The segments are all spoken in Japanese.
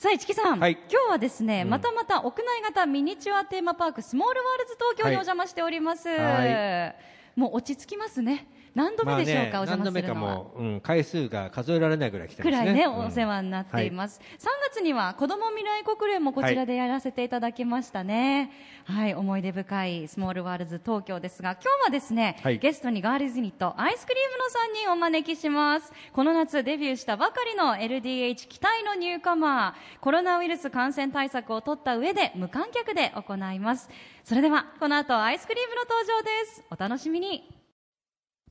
さあ、一木さん、はい今日はですね、またまた屋内型ミニチュアテーマパークスモールワールズ東京にお邪魔しております。はもう落ち着きますね。何度目でしょうか、お邪魔何度目かするのは。もう、うん、回数が数えられないぐらい来てますね。くらいね、うんお世話になっています、3月には子ども未来国連もこちらでやらせていただきましたね。はい、思い出深いスモールワールズ東京ですが今日はですね、はい。ゲストにガールズユニット iScream の3人をお招きします。この夏デビューしたばかりの LDH 期待のニューカマー。コロナウイルス感染対策を取った上で無観客で行います。それではこの後 iScream の登場です。お楽しみに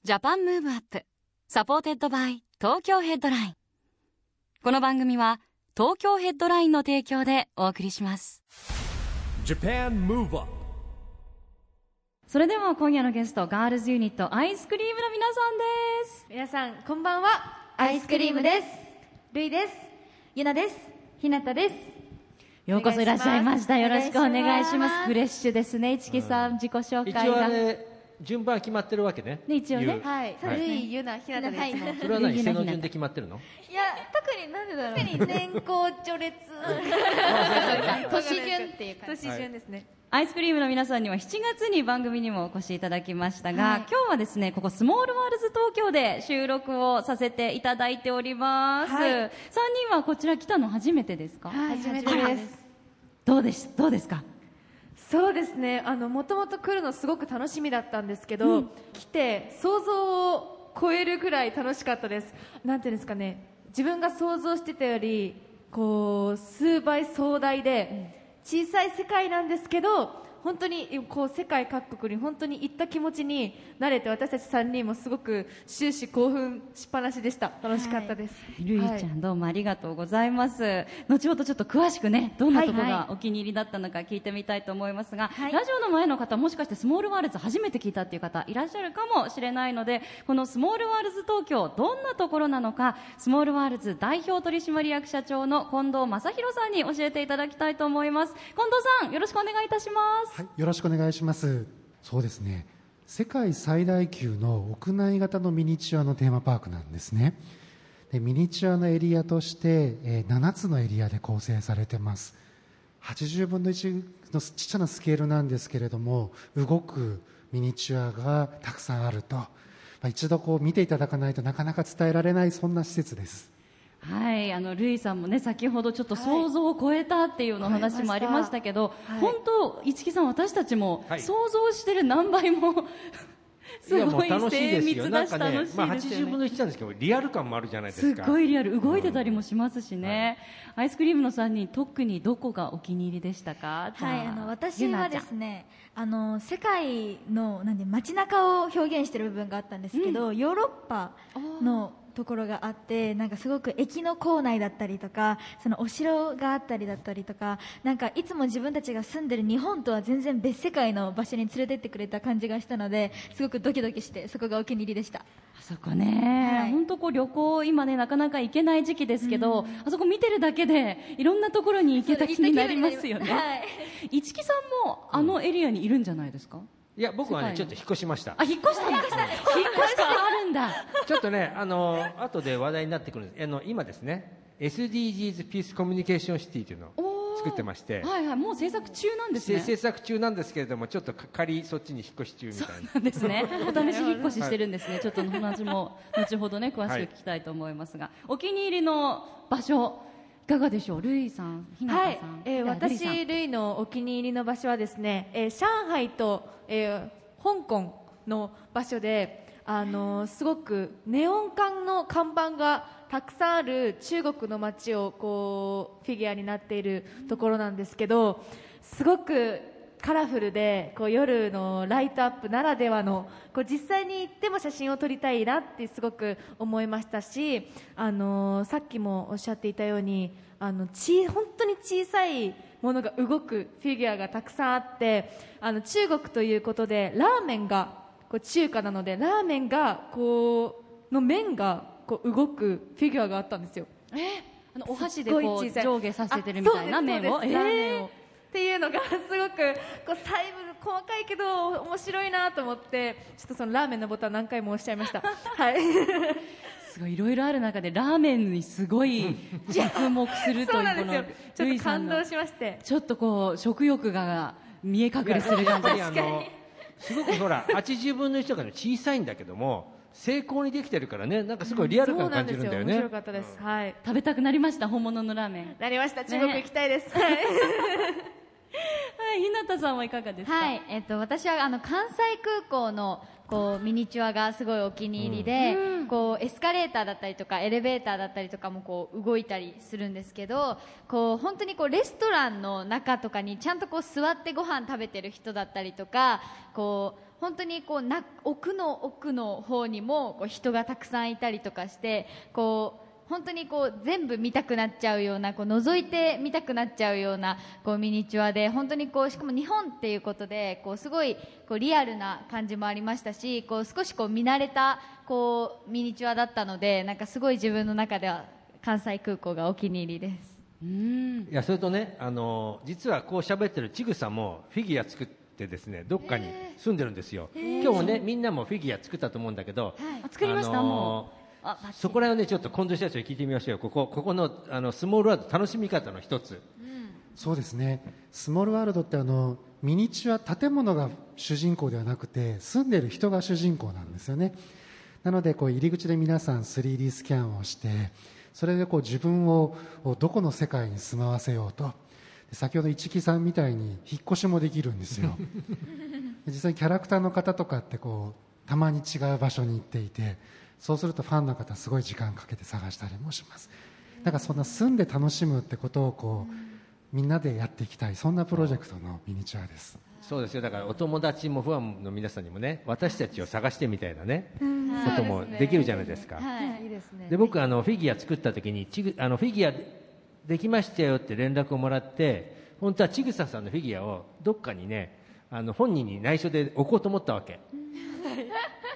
Japan Move Up supported by Tokyo Headline この番組は東京ヘッドラインの提供でお送りします。Japan Move Up. それでは今夜のゲストガールズユニットアイスクリームの皆さんです。皆さんこんばんは。 iScreamです。ルイです。ゆなです。ひなたです。ようこそいらっしゃいました。よろしくお願いします。フレッシュですね。市木さん、自己紹一介が。応あれ順番決まってるわけね。ね一応ね。はい。はい。ルイゆなひなたです、はい。それは何？いいね背の順で決まってるの？いや特になんでだろう。特に年功序列。年順っていう感じ。年順ですね、アイスクリームの皆さんには7月に番組にもお越しいただきましたが、はい。今日はですねここスモールワールズ東京で収録をさせていただいております、はい。3人はこちら来たの初めてですか、はい初めてです。どうですどうですか？そうですね。あのもともと来るのすごく楽しみだったんですけど、来て想像を超えるくらい楽しかったです。なんていうんですかね。自分が想像してたよりこう数倍壮大で小さい世界なんですけど本当にこう世界各国に本当に行った気持ちになれて私たち3人もすごく終始興奮しっぱなしでした。楽しかったです、るい。ちゃん、はいどうもありがとうございます。後ほどちょっと詳しくねどんなところはいがお気に入りだったのか聞いてみたいと思いますが、はい。ラジオの前の方もしかしてスモールワールズ初めて聞いたっていう方いらっしゃるかもしれないのでこのスモールワールズ東京どんなところなのかスモールワールズ代表取締役社長の近藤正拡さんに教えていただきたいと思います。近藤さんよろしくお願いいたします、はい、よろしくお願いします。そうですね。世界最大級の屋内型のミニチュアのテーマパークなんですね。でミニチュアのエリアとして、え7つのエリアで構成されてます。80分の1のちっちゃなスケールなんですけれども、動くミニチュアがたくさんあると。まあ一度こう見ていただかないとなかなか伝えられないそんな施設です。はい、あのルイさんもね先ほどちょっと想像を超えたっていうのお話もありましたけど、はい本当市木さん私たちもはい。想像してる何倍も すやもごいう楽しい精ですよ。密だしなんかね楽しいまあです80分のよね。1なんですけどリアル感もあるじゃないですか。ごいリアル動いてたりもしますしね、アイスクリームの3人特にどこがお気に入りでしたか？はい、あの私はですねあの世界のなんで街中を表現している部分があったんですけど、ヨーロッパのところがあってなんかすごく駅の構内だったりとかそのお城があったりだったりとかなんかいつも自分たちが住んでる日本とは全然別世界の場所に連れてってくれた感じがしたのですごくドキドキしてそこがお気に入りでした。あそこね、はい。本当こう旅行今ねなかなか行けない時期ですけど、あそこ見てるだけでいろんなところに行けた気になりますよね。はい。市木さんもあのエリアにいるんじゃないですか？いや僕はねちょっと引っ越しました。あ、引っ越したんだ。引っ越したあるんだ。ちょっとね、あの後で話題になってくるんです。あの今ですね SDGs ピースコミュニケーションシティというのを作ってまして、はいはい、もう制作中なんですね。制作中なんですけれどもちょっとか仮そっちに引っ越し中みたいな。なんですね。お試し引っ越ししてるんですね。ちょっとお話も後ほどね詳しく聞きたいと思いますが、お気に入りの場所。いかがでしょう？ルイさん、ひなはいたさん。、えー私、ルイのお気に入りの場所はですね、えー上海と、えー香港の場所で、あのーすごくネオン管の看板がたくさんある中国の街をこうフィギュアになっているところなんですけどすごくカラフルでこう夜のライトアップならではのこう実際に行っても写真を撮りたいなってすごく思いましたし、あのさっきもおっしゃっていたようにあのち本当に小さいものが動くフィギュアがたくさんあってあの中国ということでラーメンがこう中華なのでラーメンがこうの麺がこう動くフィギュアがあったんですよ。あのお箸でこう上下させてるみたいな麺を？えをっていうのがすごくこう細部細かいけど面白いなと思ってちょっとそのラーメンのボタン何回も押しちゃいました。はい。ーすごいいろいろある中でラーメンにすごい着目するとそういうこのなんですよ。ちょっと感動しまして。ちょっとこう食欲が見え隠れする感じ。あのすごくほら80分の1とかの小さいんだけども成功にできてるからね。なんかすごいリアル感感じるんだよね。そうなんですよ。面白かったです、はい。食べたくなりました本物のラーメン。なりました。中国行きたいです、はいはい 日向さんはいかがですか？はい、えっと、私はあの関西空港のこうミニチュアがすごいお気に入りで、こうエスカレーターだったりとかエレベーターだったりとかもこう動いたりするんですけどこう本当にこうレストランの中とかにちゃんとこう座ってご飯食べてる人だったりとかこう本当にこうな奥の奥の方にもこう人がたくさんいたりとかしてこう本当にこう全部見たくなっちゃうようなこう覗いて見たくなっちゃうようなこうミニチュアで本当にこうしかも日本っていうことでこうすごいこうリアルな感じもありましたしこう少しこう見慣れたこうミニチュアだったのでなんかすごい自分の中では関西空港がお気に入りです。うん。いやそれとねあの実はこう喋ってるちぐさもフィギュア作ってですねどっかに住んでるんですよ、今日もねみんなもフィギュア作ったと思うんだけど、あ作りました、もうそこら辺をねちょっと近藤社長に聞いてみましょうよ。ここここのあのスモールワールド楽しみ方の一つ。そうですね。スモールワールドってあのミニチュア建物が主人公ではなくて住んでる人が主人公なんですよね。なのでこう入り口で皆さん 3D スキャンをしてそれでこう自分をどこの世界に住まわせようと。で先ほど市木さんみたいに引っ越しもできるんですよ。で実際にキャラクターの方とかってこうたまに違う場所に行っていてそうするとファンの方すごい時間かけて探したりもします。なんかそんな住んで楽しむってことをこうみんなでやっていきたい。そんなプロジェクトのミニチュアです。そうですよ。だからお友達もファンの皆さんにもね私たちを探してみたいなね、こともできるじゃないですか、はいいいですね。で僕あのフィギュア作った時にちぐあのフィギュアできましたよって連絡をもらって本当はちぐささんのフィギュアをどっかにねあの本人に内緒で置こうと思ったわけ。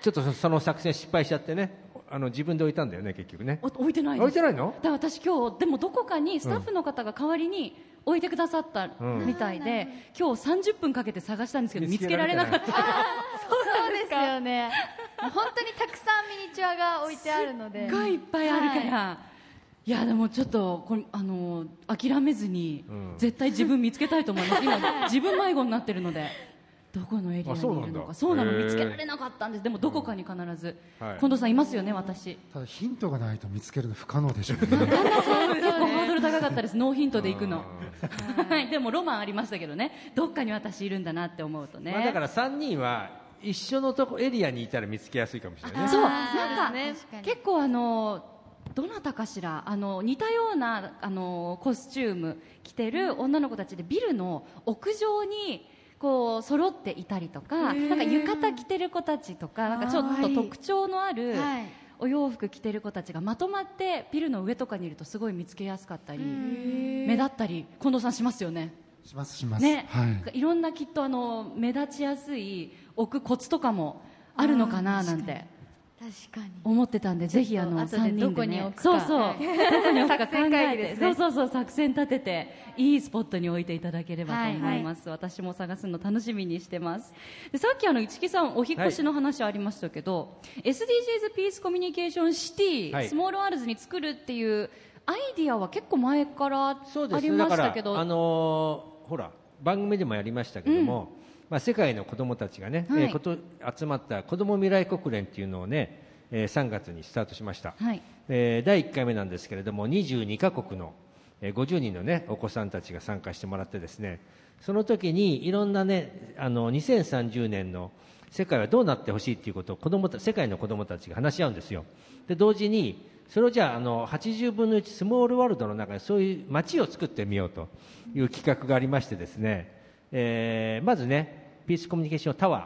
ちょっとそその作戦失敗しちゃってね。あの自分で置いたんだよね結局ね。お置いてないです。置いてないの？だから私今日でもどこかにスタッフの方が代わりに置いてくださったうん。みたいで、今日30分かけて探したんですけど見見つつけられなかった。そうですよね。本当にたくさんミニチュアが置いてあるので。すっごいいっぱいあるから、い、やでもちょっとこれあの諦めずに、うん。絶対自分見つけたいと思います。今 自分迷子になってるのでどこのエリアにいるのか。そうなの見つけられなかったんです。でもどこかに必ず、はい。近藤さんいますよね私。ただヒントがないと見つけるの不可能でしょうね。結構ハードル高かったです。ノーヒントで行くの。はい。でもロマンありましたけどね。どっかに私いるんだなって思うとね、まあ、だから3人は一緒のとこエリアにいたら見つけやすいかもしれない。ねそう。なんかね結構あのどなたかしらあの似たようなあのコスチューム着てる女の子たちでビルの屋上にこう揃っていたりとかなんか浴衣着てる子たちとかなんかちょっと特徴のあるはい。お洋服着てる子たちがまとまってビルの上とかにいるとすごい見つけやすかったり目立ったり近藤さんしますよね。しますします、ね、はい。いろんなきっとあの目立ちやすい置くコツとかもあるのかななんて思ってたんでぜひあの後で3人で、ね、どこに置くか。そうそう、はいどこに置くか考作戦会えて、議ですね。そうそうそう作戦立てていいスポットに置いていただければと思います、私も探すの楽しみにしてます。でさっきあの市木さんお引っ越しの話ありましたけど、SDGs ピースコミュニケーションシティ、はい。スモールワールズに作るっていうアイディアは結構前からありましたけど。あのーほら番組でもやりましたけども、まあ、世界の子どもたちがね、はい。えーこと集まった子ども未来国連っていうのをね、えー3月にスタートしました、はい。えー第1回目なんですけれども22カ国の、えー50人の、ね、お子さんたちが参加してもらってですねその時にいろんな、ね、あの2030年の世界はどうなってほしいっていうことを子供た世界の子どもたちが話し合うんですよ。で同時にそれをじゃああの80分の1スモールワールドの中でそういう街を作ってみようという企画がありましてですね、えーまずねピースコミュニケーションタワー、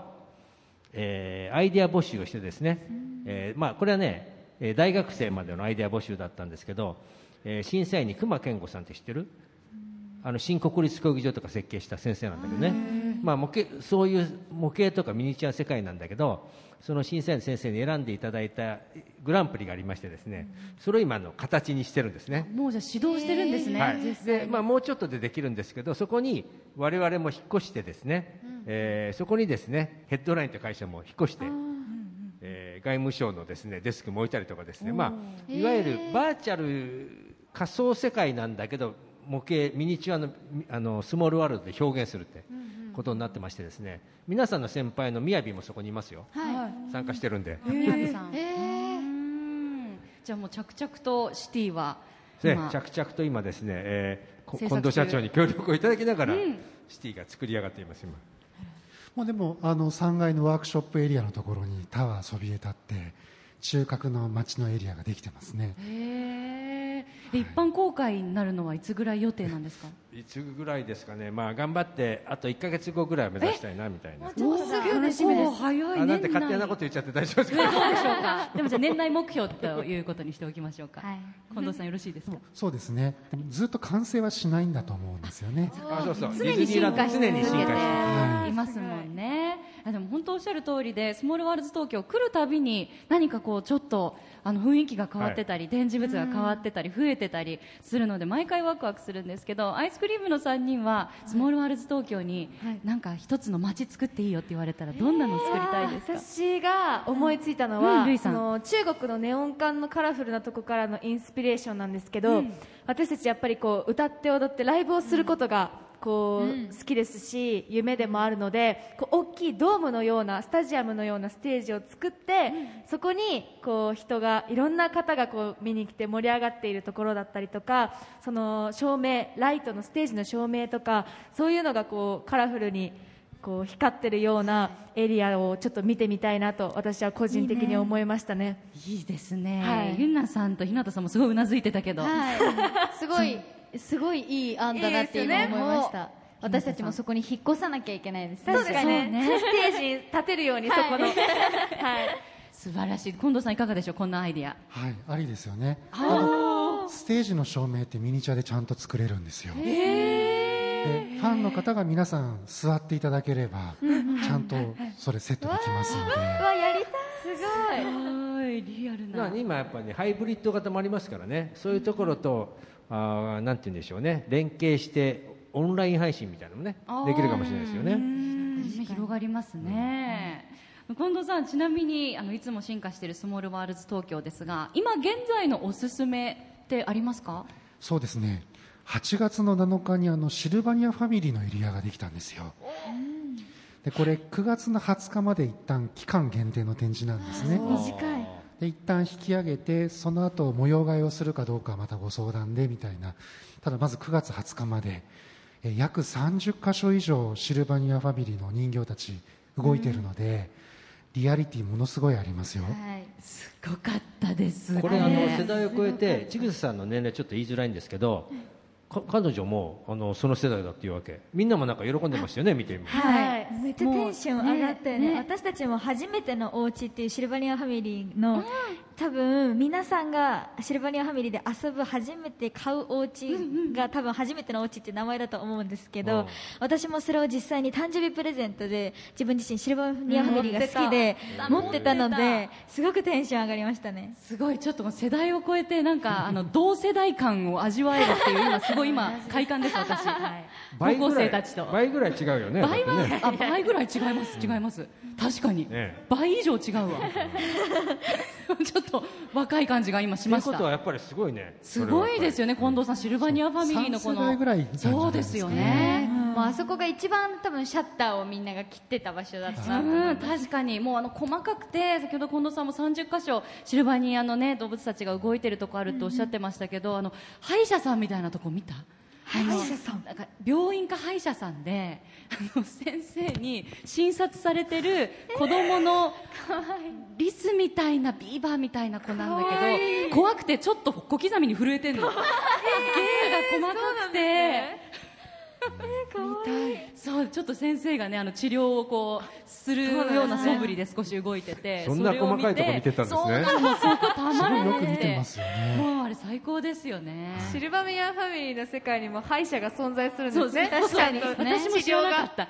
えーアイデア募集をしてですね、えーまあ、これはね大学生までのアイデア募集だったんですけど、えー審査員に熊健吾さんって知ってる？あの新国立競技場とか設計した先生なんだけどね、まあ、模型そういう模型とかミニチュア世界なんだけどその審査員の先生に選んでいただいたグランプリがありましてですねそれを今の形にしてるんですね。もうじゃあ指導してるんですね、はい。でまあ、もうちょっとでできるんですけどそこに我々も引っ越してですね、えーそこにですねヘッドラインという会社も引っ越して、えー外務省のですねデスクも置いたりとかですね、まあ、いわゆるバーチャル仮想世界なんだけど模型ミニチュアのみあのスモールワールドで表現するってことになってましてですね皆さんの先輩のみやびもそこにいますよ。はい。参加してるんで、じゃあもう着々とシティはね今。着々と今ですね、えー近藤社長に協力をいただきながら、シティが作り上がっています今。もうでもあの3階のワークショップエリアのところにタワーそびえ立って中核の街のエリアができてますね。へー。一般公開になるのはいつぐらい予定なんですか？いつぐらいですかね、まあ、頑張ってあと1か月後ぐらいを目指したいなみたいな。もうすぐ楽しみです早いあなん年内て勝手なこと言っちゃって大丈夫ですねか？どうでしょうか。でもじゃあ年内目標ということにしておきましょうか、はい。近藤さんよろしいですか？そうですね。でもずっと完成はしないんだと思うんですよね。あそう。そう常に進化し常に進化してい。いますもんね。あでも本当おっしゃる通りでスモールワールズ東京来るたびに何かこうちょっとあの雰囲気が変わってたり、展示物が変わってたり増えてたりするので毎回ワクワクするんですけど iScream の3人はスモールワールズ東京になんか一つの街作っていいよって言われたらどんなの作りたいですか、私が思いついたのうんは、ルイさん。その中国のネオン管のカラフルなとこからのインスピレーションなんですけど、私たちやっぱりこう歌って踊ってライブをすることがこう好きですし夢でもあるのでこう大きいドームのようなスタジアムのようなステージを作ってそこにこう人がいろんな方がこう見に来て盛り上がっているところだったりとかその照明ライトのステージの照明とかそういうのがこうカラフルにこう光ってるようなエリアをちょっと見てみたいなと私は個人的に思いましたね。いいですね、はい。ゆんなさんとさんもすごいうなずいてたけど、はい、すごい、すごいいい案だなって今思いました。私たちもそこに引っ越さなきゃいけないです。ね。確かにね。ステージに立てるようにそこの、はい。素晴らしい。近藤さんいかがでしょう？こんなアイディア。はい。ありですよね。あのステージの照明ってミニチュアでちゃんと作れるんですよ。でファンの方が皆さん座っていただければちゃんとそれセットできますので。わやりたい。はいリアルまあ今やっぱり、ね、ハイブリッド型もありますからね。そういうところとあーなんて言うんでしょうね。連携してオンライン配信みたいなのもねできるかもしれないですよね。夢広がりますね、近藤さんちなみにあのいつも進化しているスモールワールズ東京ですが今現在のおすすめってありますか？そうですね。8月の7日にあのシルバニアファミリーのエリアができたんですよ。でこれ9月の20日まで一旦期間限定の展示なんですね。短いで一旦引き上げてその後模様替えをするかどうかはまたご相談でみたいな。ただまず9月20日までえ約30箇所以上シルバニアファミリーの人形たち動いてるので、リアリティものすごいありますよ、はい。すごかったですこれあのね世代を超えて千草さんの年齢ちょっと言いづらいんですけどか彼女もあのその世代だっていうわけ。みんなもなんか喜んでましたよね見てみはい。めっちゃテンション上がったよね。もうね私たちも初めてのお家っていうシルバニアファミリーの、多分皆さんがシルバニアファミリーで遊ぶ初めて買うお家が多分初めてのお家っていう名前だと思うんですけど、うん。私もそれを実際に誕生日プレゼントで自分自身シルバニアファミリーが好きで持ってたのですごくテンション上がりましたね。すごい。ちょっと世代を超えてなんかあの同世代感を味わえるっていう今すごい今快感です私、高校倍ぐらい生たちと。倍ぐらい違うよね倍は、ね。あ倍ぐらい違います違います。確かに、ね倍以上違うわ。ちょっと若い感じが今しというましたことはやっぱりすごいねすごいですよね近藤さん。シルバニアファミリーのこ3世代ぐらいいたんじゃないそうですよねもうあそこが一番多分シャッターをみんなが切ってた場所だったうん。確かに。もうあの細かくて先ほど近藤さんも30箇所シルバニアのね動物たちが動いてるとこあるとおっしゃってましたけど、あの歯医者さんみたいなとこ見た？歯医者さん。なんか病院か歯医者さんであの先生に診察されてる子供のリスみたいなビーバーみたいな子なんだけど怖くてちょっと小刻みに震えてんの。芸が細かくてそうちょっと先生がねあの治療をこうするような素振りで少し動いてて そんなれを細かいとこ見てたんですねそうなのもうそこたまらなくよく見ててますよねもうあれ最高ですよねシルバニアファミリーの世界にも歯医者が存在するんですね。確かに私も知らなかった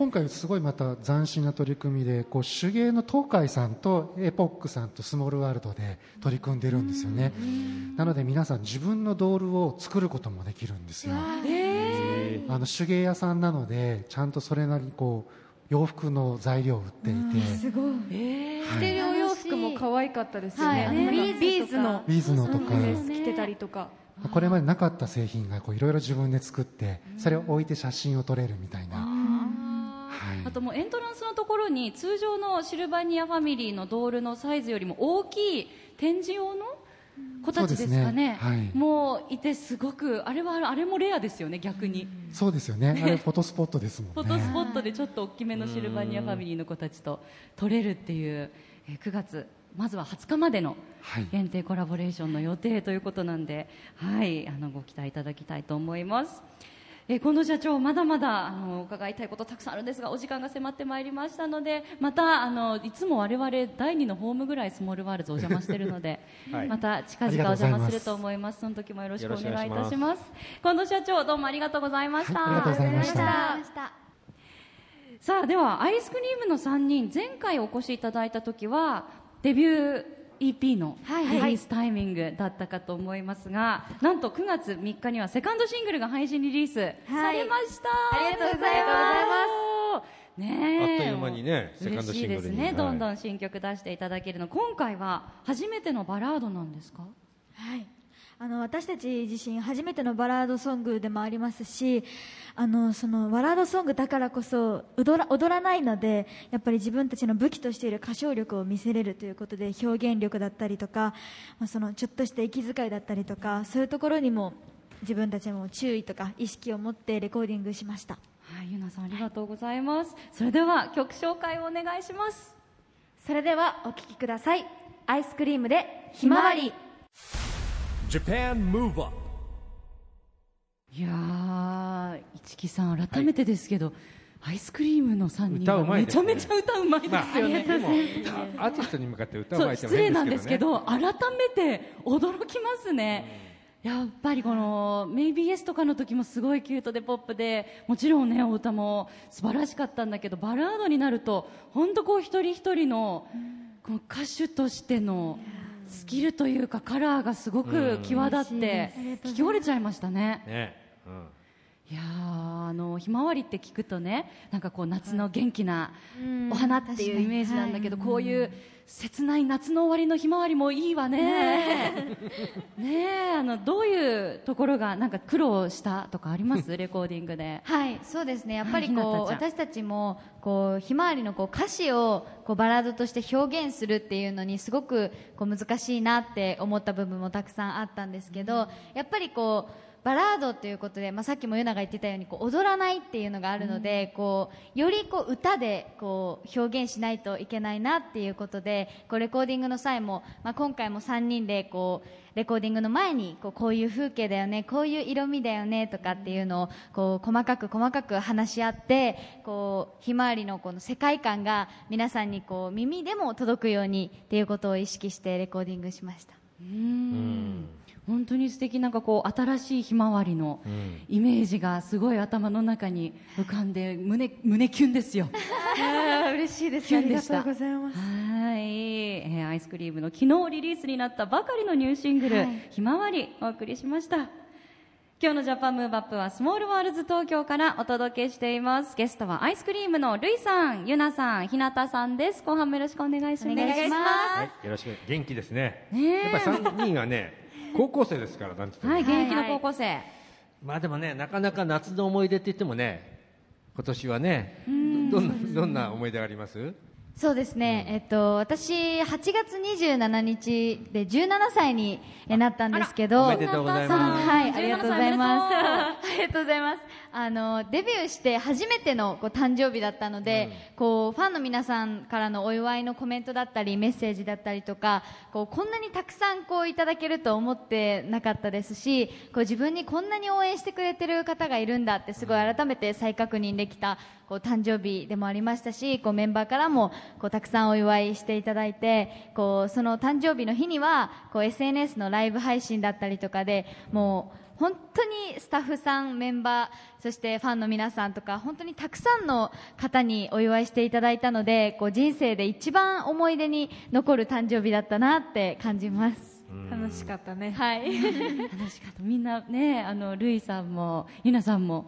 今回すごいまた斬新な取り組みでこう手芸の東海さんとエポックさんとスモールワールドで取り組んでるんですよね。なので皆さん自分のドールを作ることもできるんですよ。あ。の手芸屋さんなのでちゃんとそれなりにこう洋服の材料を売っていて。すごい。着てるお洋服も可愛かったですよね。はい。ビーズの。ビーズの。とか。着てたりとか。これまでなかった製品がこういろいろ自分で作ってそれを置いて写真を撮れるみたいな、はいあともうエントランスのところに通常のシルバニアファミリーのドールのサイズよりも大きい展示用の子たちですかね。ね。はい。もういてすごくあれはあれもレアですよね逆に、そうですよね。あれフォトスポットですもんね。フォトスポットでちょっと大きめのシルバニアファミリーの子たちと撮れるっていう、えー9月。まずは20日までのはい。限定コラボレーションの予定ということなんで、はい、あのご期待いただきたいと思います。えー近藤社長、まだまだあの伺いたいことたくさんあるんですがお時間が迫ってまいりましたのでまたあのいつも我々第2のホームぐらいスモールワールズお邪魔しているので、はい。また近々お邪魔すると思いますその時もよろしくお願いいたします。近藤社長どうもありがとうございました、はいありがとうございました。ありがとうございました。さあではアイスクリームの3人前回お越しいただいた時はデビュー EP のはいリリースタイミングだったかと思いますが、なんと9月3日にはセカンドシングルが配信リリースされました、ありがとうございます。ねえ。あっという間にねセカンドシングルに。嬉しいですね、はい。どんどん新曲出していただけるの。今回は初めてのバラードなんですか？はいあの私たち自身初めてのバラードソングでもありますしあのそのバラードソングだからこそ踊ら踊らないのでやっぱり自分たちの武器としている歌唱力を見せれるということで表現力だったりとか、まあ、そのちょっとした息遣いだったりとかそういうところにも自分たちも注意とか意識を持ってレコーディングしましたはいゆなさんありがとうございますそれでは曲紹介をお願いしますそれではお聴きください。アイスクリームでひまわり。Japan Move Up. いやー市木さん改めてですけど、アイスクリームの3人歌うまいめちゃめちゃ歌うまいですよね、でも アーティストに向かって歌うそう場合って失礼なんですけどど 改めて驚きますね、やっぱりこの「メイビーエスとかの時もすごいキュートでポップでもちろんねお歌も素晴らしかったんだけどバラードになると本当こう一人一人のこの歌手としてのスキルというかカラーがすごく際立って聞き折れちゃいましたね。いやーあのひまわりって聞くとねなんかこう夏の元気なお花っていうイメージなんだけど、こういう切ない夏の終わりのひまわりもいいわね。ねえ。あのどういうところがなんか苦労したとかあります？レコーディングで。はい、そうですね。やっぱりこう私たちもこうひまわりのこう歌詞をこうバラードとして表現するっていうのにすごくこう難しいなって思った部分もたくさんあったんですけど、やっぱりこう。バラードということで、まあ、さっきもユナが言ってたようにこう踊らないっていうのがあるので、こうよりこう歌でこう表現しないといけないなっていうことでこうレコーディングの際も、まあ、今回も3人でこうレコーディングの前にこうこういう風景だよねこういう色味だよねとかっていうのをこう細かく細かく話し合ってこうひまわりのこの世界観が皆さんにこう耳でも届くようにっていうことを意識してレコーディングしました。うん本当に素敵なんかこう新しいひまわりのイメージがすごい頭の中に浮かんで胸胸キュンですよ。嬉しいです。キュンでした。ありがとうございます。はい、えー iScream の昨日リリースになったばかりのニューシングル「ひまわり」お送りしました。今日のジャパンムーブアップはスモールワールズ東京からお届けしています。ゲストは iScream のるいさんゆなさんひなたさんです。後半もよろしくお願いします。お願いします。はい、よろしく。元気ですね。ねえ。やっぱり3人はね高校生ですからなんて言っても。はい現役の高校生、まあでもねなかなか夏の思い出って言ってもね今年はねどどんなどんな思い出があります？そうですね、えっと、私、8月27日で17歳にえなったんですけど、おめでとうございます。はい、ありがとうございます。17 ありがとうございます。あのデビューして初めてのこう誕生日だったので、こうファンの皆さんからのお祝いのコメントだったりメッセージだったりとかこうこんなにたくさんこういただけると思ってなかったですしこう自分にこんなに応援してくれてる方がいるんだってすごい改めて再確認できたこう誕生日でもありましたしこうメンバーからもこうたくさんお祝いしていただいてこうその誕生日の日にはこう SNS のライブ配信だったりとかでもう本当にスタッフさん、メンバー、そしてファンの皆さんとか、本当にたくさんの方にお祝いしていただいたので、こう人生で一番思い出に残る誕生日だったなって感じます。楽しかったね。はい。楽しかったみんなねあのルイさんもゆなさんも、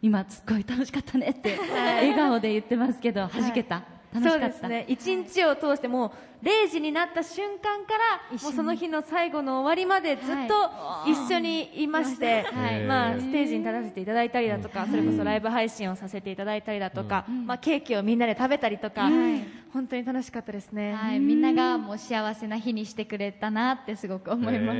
今すっごい楽しかったねって笑顔で言ってますけど弾けた、楽しかった。そうですね。一日を通してもう0時になった瞬間からもうその日の最後の終わりまでずっと一緒にいまして、はい。まあ、ステージに立たせていただいたりだとか、それこそライブ配信をさせていただいたりだとか、まあ、ケーキをみんなで食べたりとか、本当に楽しかったですね。はい、みん。ながもう幸せな日にしてくれたなってすごく思います。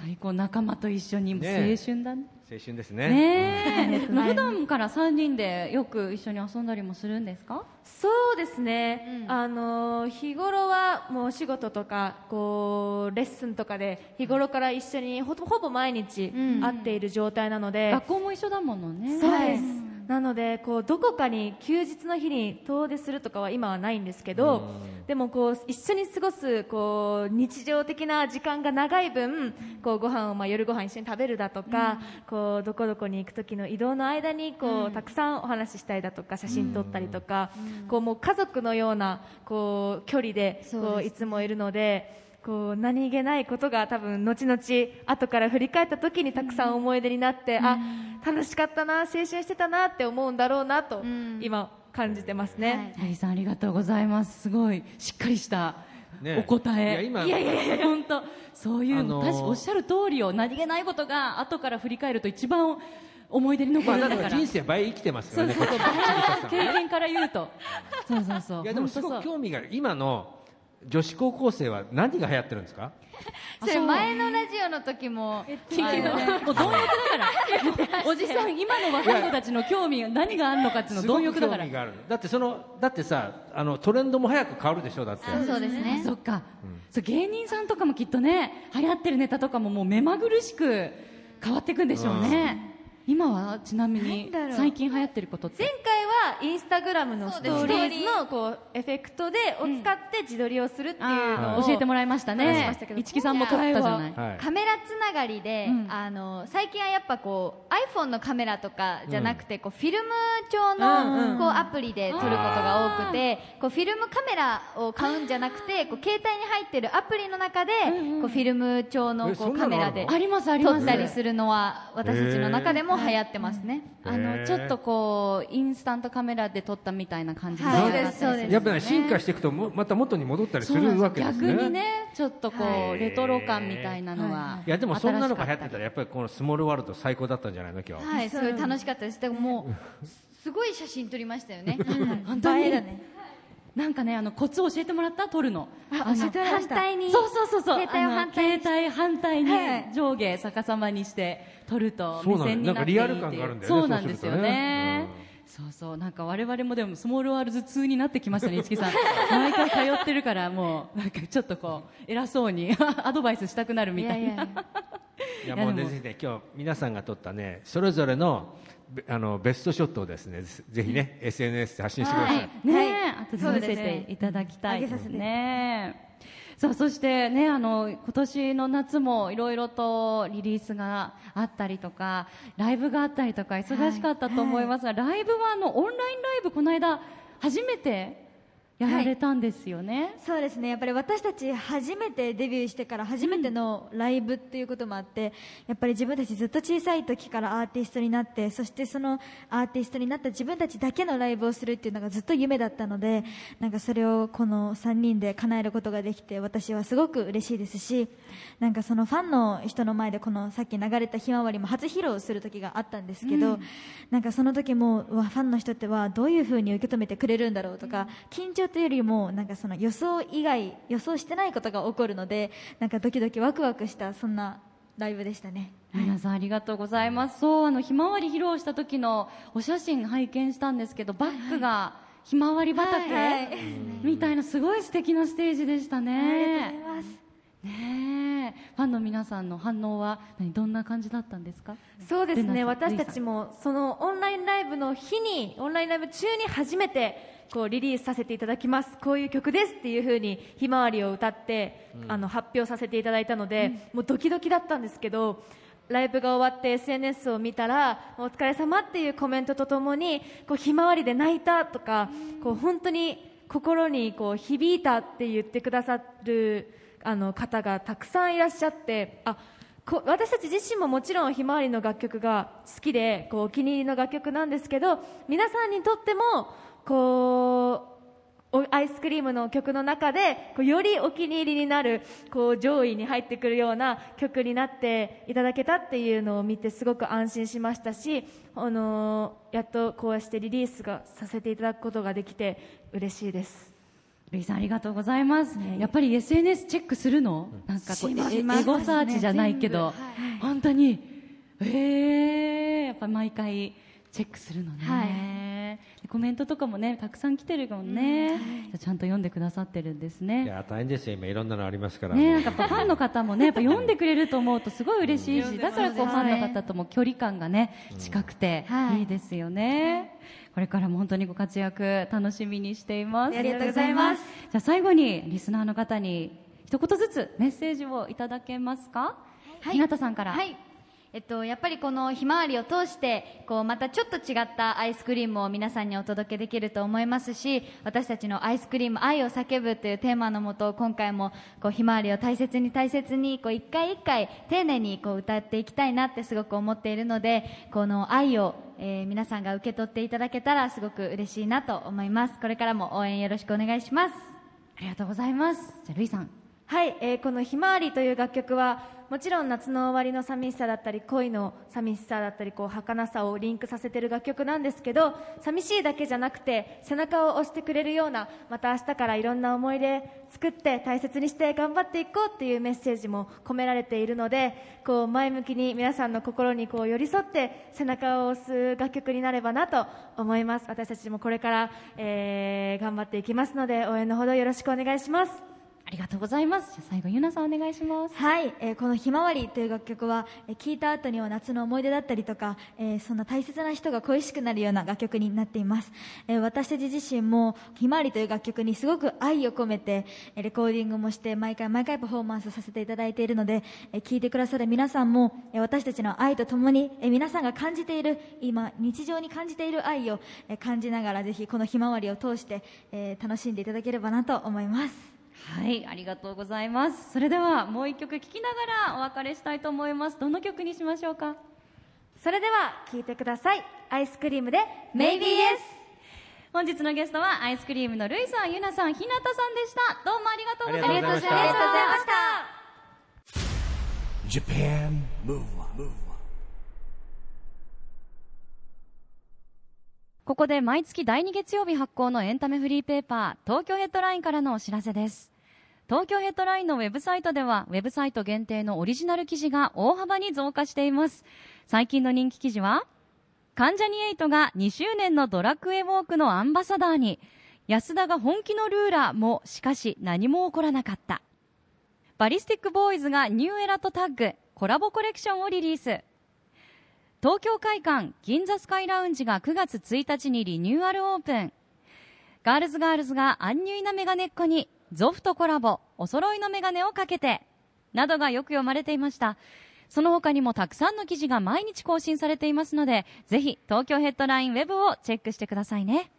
最高仲間と一緒に青ね春だね青春ですね。ね普段から3人でよく一緒に遊んだりもするんですか？そうですね、うん。あの日頃はもうお仕事とかこうレッスンとかで日頃から一緒にほほぼ毎日うん。会っている状態なので、学校も一緒だものね。そうです、なのでこうどこかに休日の日に遠出するとかは今はないんですけど、でもこう一緒に過ごすこう日常的な時間が長い分こうご飯をまあ夜ご飯一緒に食べるだとか、こうどこどこに行く時の移動の間にこう、たくさんお話ししたりだとか写真撮ったりとか、こうもう家族のようなこう距離でこういつもいるので。こう何気ないことが多分後々後から振り返った時にたくさん思い出になって、あ楽しかったな青春してたなって思うんだろうなと、ん。今感じてますね、ハリーさんありがとうございます。すごいしっかりしたねお答え、いや今いやいやいや本当。そういう、あのー確かおっしゃる通りよ。何気ないことが後から振り返ると一番思い出に残まあるんだから、人生倍生きてますからねそうそうこっち経験から言うと。そうそうそう。いやでもすごく興味がある今の女子高校生は何が流行ってるんですか？それ前のラジオの時も、もう貪欲だから。おじさん今の若い子たちの興味が何があるのかっていうの貪欲だから。興味がある。だってそのだってさあのトレンドも早く変わるでしょだって。あそうですね。そっか、そう芸人さんとかもきっとね流行ってるネタとかももう目まぐるしく変わっていくんでしょうね、今はちなみに最近流行ってることって？前回はインスタグラムのストーリーズのこうエフェクトでを使って自撮りをするっていうのをあー教えてもらいましたね。一木さんも撮ったじゃない。はい。カメラつながりで、うん。あの最近はやっぱこう iPhone のカメラとかじゃなくて、こうフィルム調うんうんのこうアプリで撮ることが多くて、こうフィルムカメラを買うんじゃなくてこう携帯に入ってるアプリの中で、こうフィルム調のこうカメラでありますあります。撮ったりするのは私たちの中でも流行ってますね。あのちょっとこうインスタントカメラで撮ったみたいな感じはい。ですそうです。やっぱり進化していくともまた元に戻ったりするわけですね。逆にねちょっとこはいうレトロ感みたいなのは、い。やでもそんなのが流行ってたらやっぱりこのスモールワールド最高だったんじゃないの今日はい、すごい楽しかったです。でももう、すごい写真撮りましたよね。本当に。映えだねなんかねあのコツを教えてもらった？撮るの。あの教えてもらいました。反対に。そうそうそうそう。携帯を反対に。あの携帯反対にはい。上下逆さまにして撮ると目そうなの線になっていいっていう。なんかリアル感があるんだよねそうなんですよね。ね。そうそう。なんか我々もでもスモールワールズ2になってきましたね市木さん。毎回通ってるからもうなんかちょっとこう偉そうに アドバイスしたくなるみたいな。いやいやいや。いやもうぜひね今日皆さんが撮ったねそれぞれのべあのベストショットをですねぜぜひね SNS で発信してください、はい。ね。はい。え、後で見せていただきたい。ですね。さあそしてねあの今年の夏もいろいろとリリースがあったりとかライブがあったりとか忙しかったと思いますが、ライブはあのオンラインライブこの間初めてやられたんですよね。そうですね。やっぱり私たち初めてデビューしてから初めてのライブっていうこともあって、やっぱり自分たちずっと小さい時からアーティストになってそしてそのアーティストになった自分たちだけのライブをするっていうのがずっと夢だったのでなんかそれをこの3人で叶えることができて私はすごく嬉しいですしなんかそのファンの人の前でこのさっき流れた「ひまわり」も初披露する時があったんですけど、なんかその時もファンの人ってはどういうふうに受け止めてくれるんだろうとか緊張というよりもなんかその予想以外予想してないことが起こるのでなんかドキドキワクワクしたそんなライブでしたね。皆さんありがとうございます。そう、あの、ひまわり披露した時のお写真拝見したんですけど、バックがひまわり畑、はい。はいみたいなすごい素敵なステージでしたありがとうございね。ます。ねえ、ファンの皆さんの反応は何どんな感じだったんですか？そうですね。私たちもそのオンラインライブの日にオンラインライブ中に初めてこうリリースさせていただきます。こういう曲ですっていう風にひまわりを歌って、あの発表させていただいたので、もうドキドキだったんですけどライブが終わって SNS を見たらお疲れ様っていうコメントとともにこうひまわりで泣いたとかこう本当に心にこう響いたって言ってくださるあの方がたくさんいらっしゃってあこ私たち自身ももちろんひまわりの楽曲が好きでこうお気に入りの楽曲なんですけど皆さんにとってもこうアイスクリームの曲の中でこうよりお気に入りになるこう上位に入ってくるような曲になっていただけたっていうのを見てすごく安心しましたし、あのやっとこうしてリリースがさせていただくことができて嬉しいです。ルイさんありがとうござやっぱり SNS チェックするの？なんかこうエゴサーチじゃないけど、本当に。ええやっぱ毎回チェックするのね、でコメントとかもねたくさん来てるもんね、じゃあちゃんと読んでくださってるんですいねや大変ですよ今。いろんなのありますから。ね、もうんなかやっぱファンの方もね、やっぱ読んでくれると思うとすごい嬉しいし、だからこうファンの方とも距離感がね、近くてはい。いいですよね。これからも本当にご活躍楽しみにしています。ありがとうございますじゃあ最後にリスナーの方に一言ずつメッセージをいただけますか？日向さんから。はい。えっと、やっぱりこのひまわりを通して、こう、またちょっと違ったアイスクリームを皆さんにお届けできると思いますし、私たちのアイスクリーム愛を叫ぶというテーマのもと、今回も、こう、ひまわりを大切に大切に、こう、一回一回丁寧にこう、歌っていきたいなってすごく思っているので、この愛を、えー皆さんが受け取っていただけたらすごく嬉しいなと思います。これからも応援よろしくお願いします。ありがとうございます。じゃあルイさん。はい、えーこの「ひまわり」という楽曲はもちろん夏の終わりの寂しさだったり恋の寂しさだったりこう儚さをリンクさせてる楽曲なんですけど寂しいだけじゃなくて背中を押してくれるようなまた明日からいろんな思い出作って大切にして頑張っていこうっていうメッセージも込められているのでこう前向きに皆さんの心にこう寄り添って背中を押す楽曲になればなと思います。私たちもこれから、えー頑張っていきますので応援のほどよろしくお願いします。ありがとうございます。じゃ最後ゆなさんお願いします。はい、えーこの「ひまわり」という楽曲は、えー聴いた後には夏の思い出だったりとか、えーそんな大切な人が恋しくなるような楽曲になっています、えー私たち自身も「ひまわり」という楽曲にすごく愛を込めてえレコーディングもして毎回毎回パフォーマンスさせていただいているので、えー聴いてくださる皆さんも、えー私たちの愛とともに、えー皆さんが感じている今日常に感じている愛を、えー感じながらぜひこの「ひまわり」を通して、えー楽しんでいただければなと思いますはい、ありがとうございます。それではもう一曲聴きながらお別れしたいと思います。どの曲にしましょうか？それでは聴いてくださいアイスクリームで Maybe Yes! 本日のゲストはアイスクリームのルイさん、ゆなさん、ひなたさんでした。どうもありがとうございました。ありがとうございましたありがとうございました。Japan Move Up, ここで毎月第2月曜日発行のエンタメフリーペーパー、東京ヘッドラインからのお知らせです。東京ヘッドラインのウェブサイトでは、ウェブサイト限定のオリジナル記事が大幅に増加しています。最近の人気記事は、関ジャニエイトが2周年のドラクエウォークのアンバサダーに、安田が本気のルーラーも、しかし何も起こらなかった。バリスティックボーイズがニューエラとタッグ、コラボコレクションをリリース。東京会館銀座スカイラウンジが9月1日にリニューアルオープン。 Girls² がアンニュイなメガネっ子に、 Zoff とコラボ、お揃いのメガネをかけて、などがよく読まれていました。その他にもたくさんの記事が毎日更新されていますので、ぜひ東京ヘッドラインウェブをチェックしてくださいね。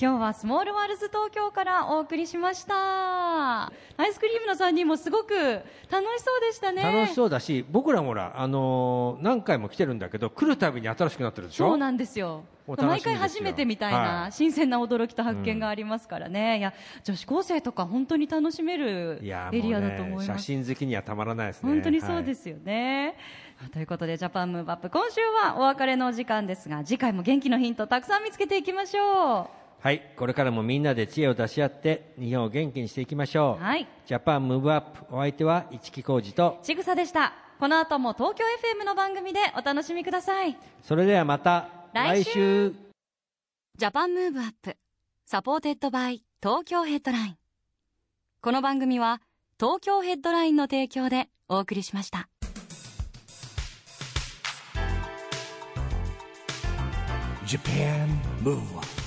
今日はスモールワールズ東京からお送りしました。アイスクリームの3人もすごく楽しそうでしたね。楽しそうだし僕らもほら、あのー何回も来てるんだけど来るたびに新しくなってるでしょ？そうなんですよ。毎回初めてみたいな、はい新鮮な驚きと発見がありますからね、いや女子高生とか本当に楽しめるエリアだと思います。真好きにはたまらないですね本当にそうですすよね。ということで、ジャパンムーブアップ、今週はお別れのお時間ですが、次回も元気のヒントたくさん見つけていきましょう。はいこれからもみんなで知恵を出し合って日本を元気にしていきましょう、はい。ジャパンムーブアップお相手は一木広治とちぐさでした。この後も東京 FM の番組でお楽しみください。それではまた来週。来週。 Japan Move Up supported by Tokyo Headline。この番組は東京ヘッドラインの提供でお送りしました。Japan Move Up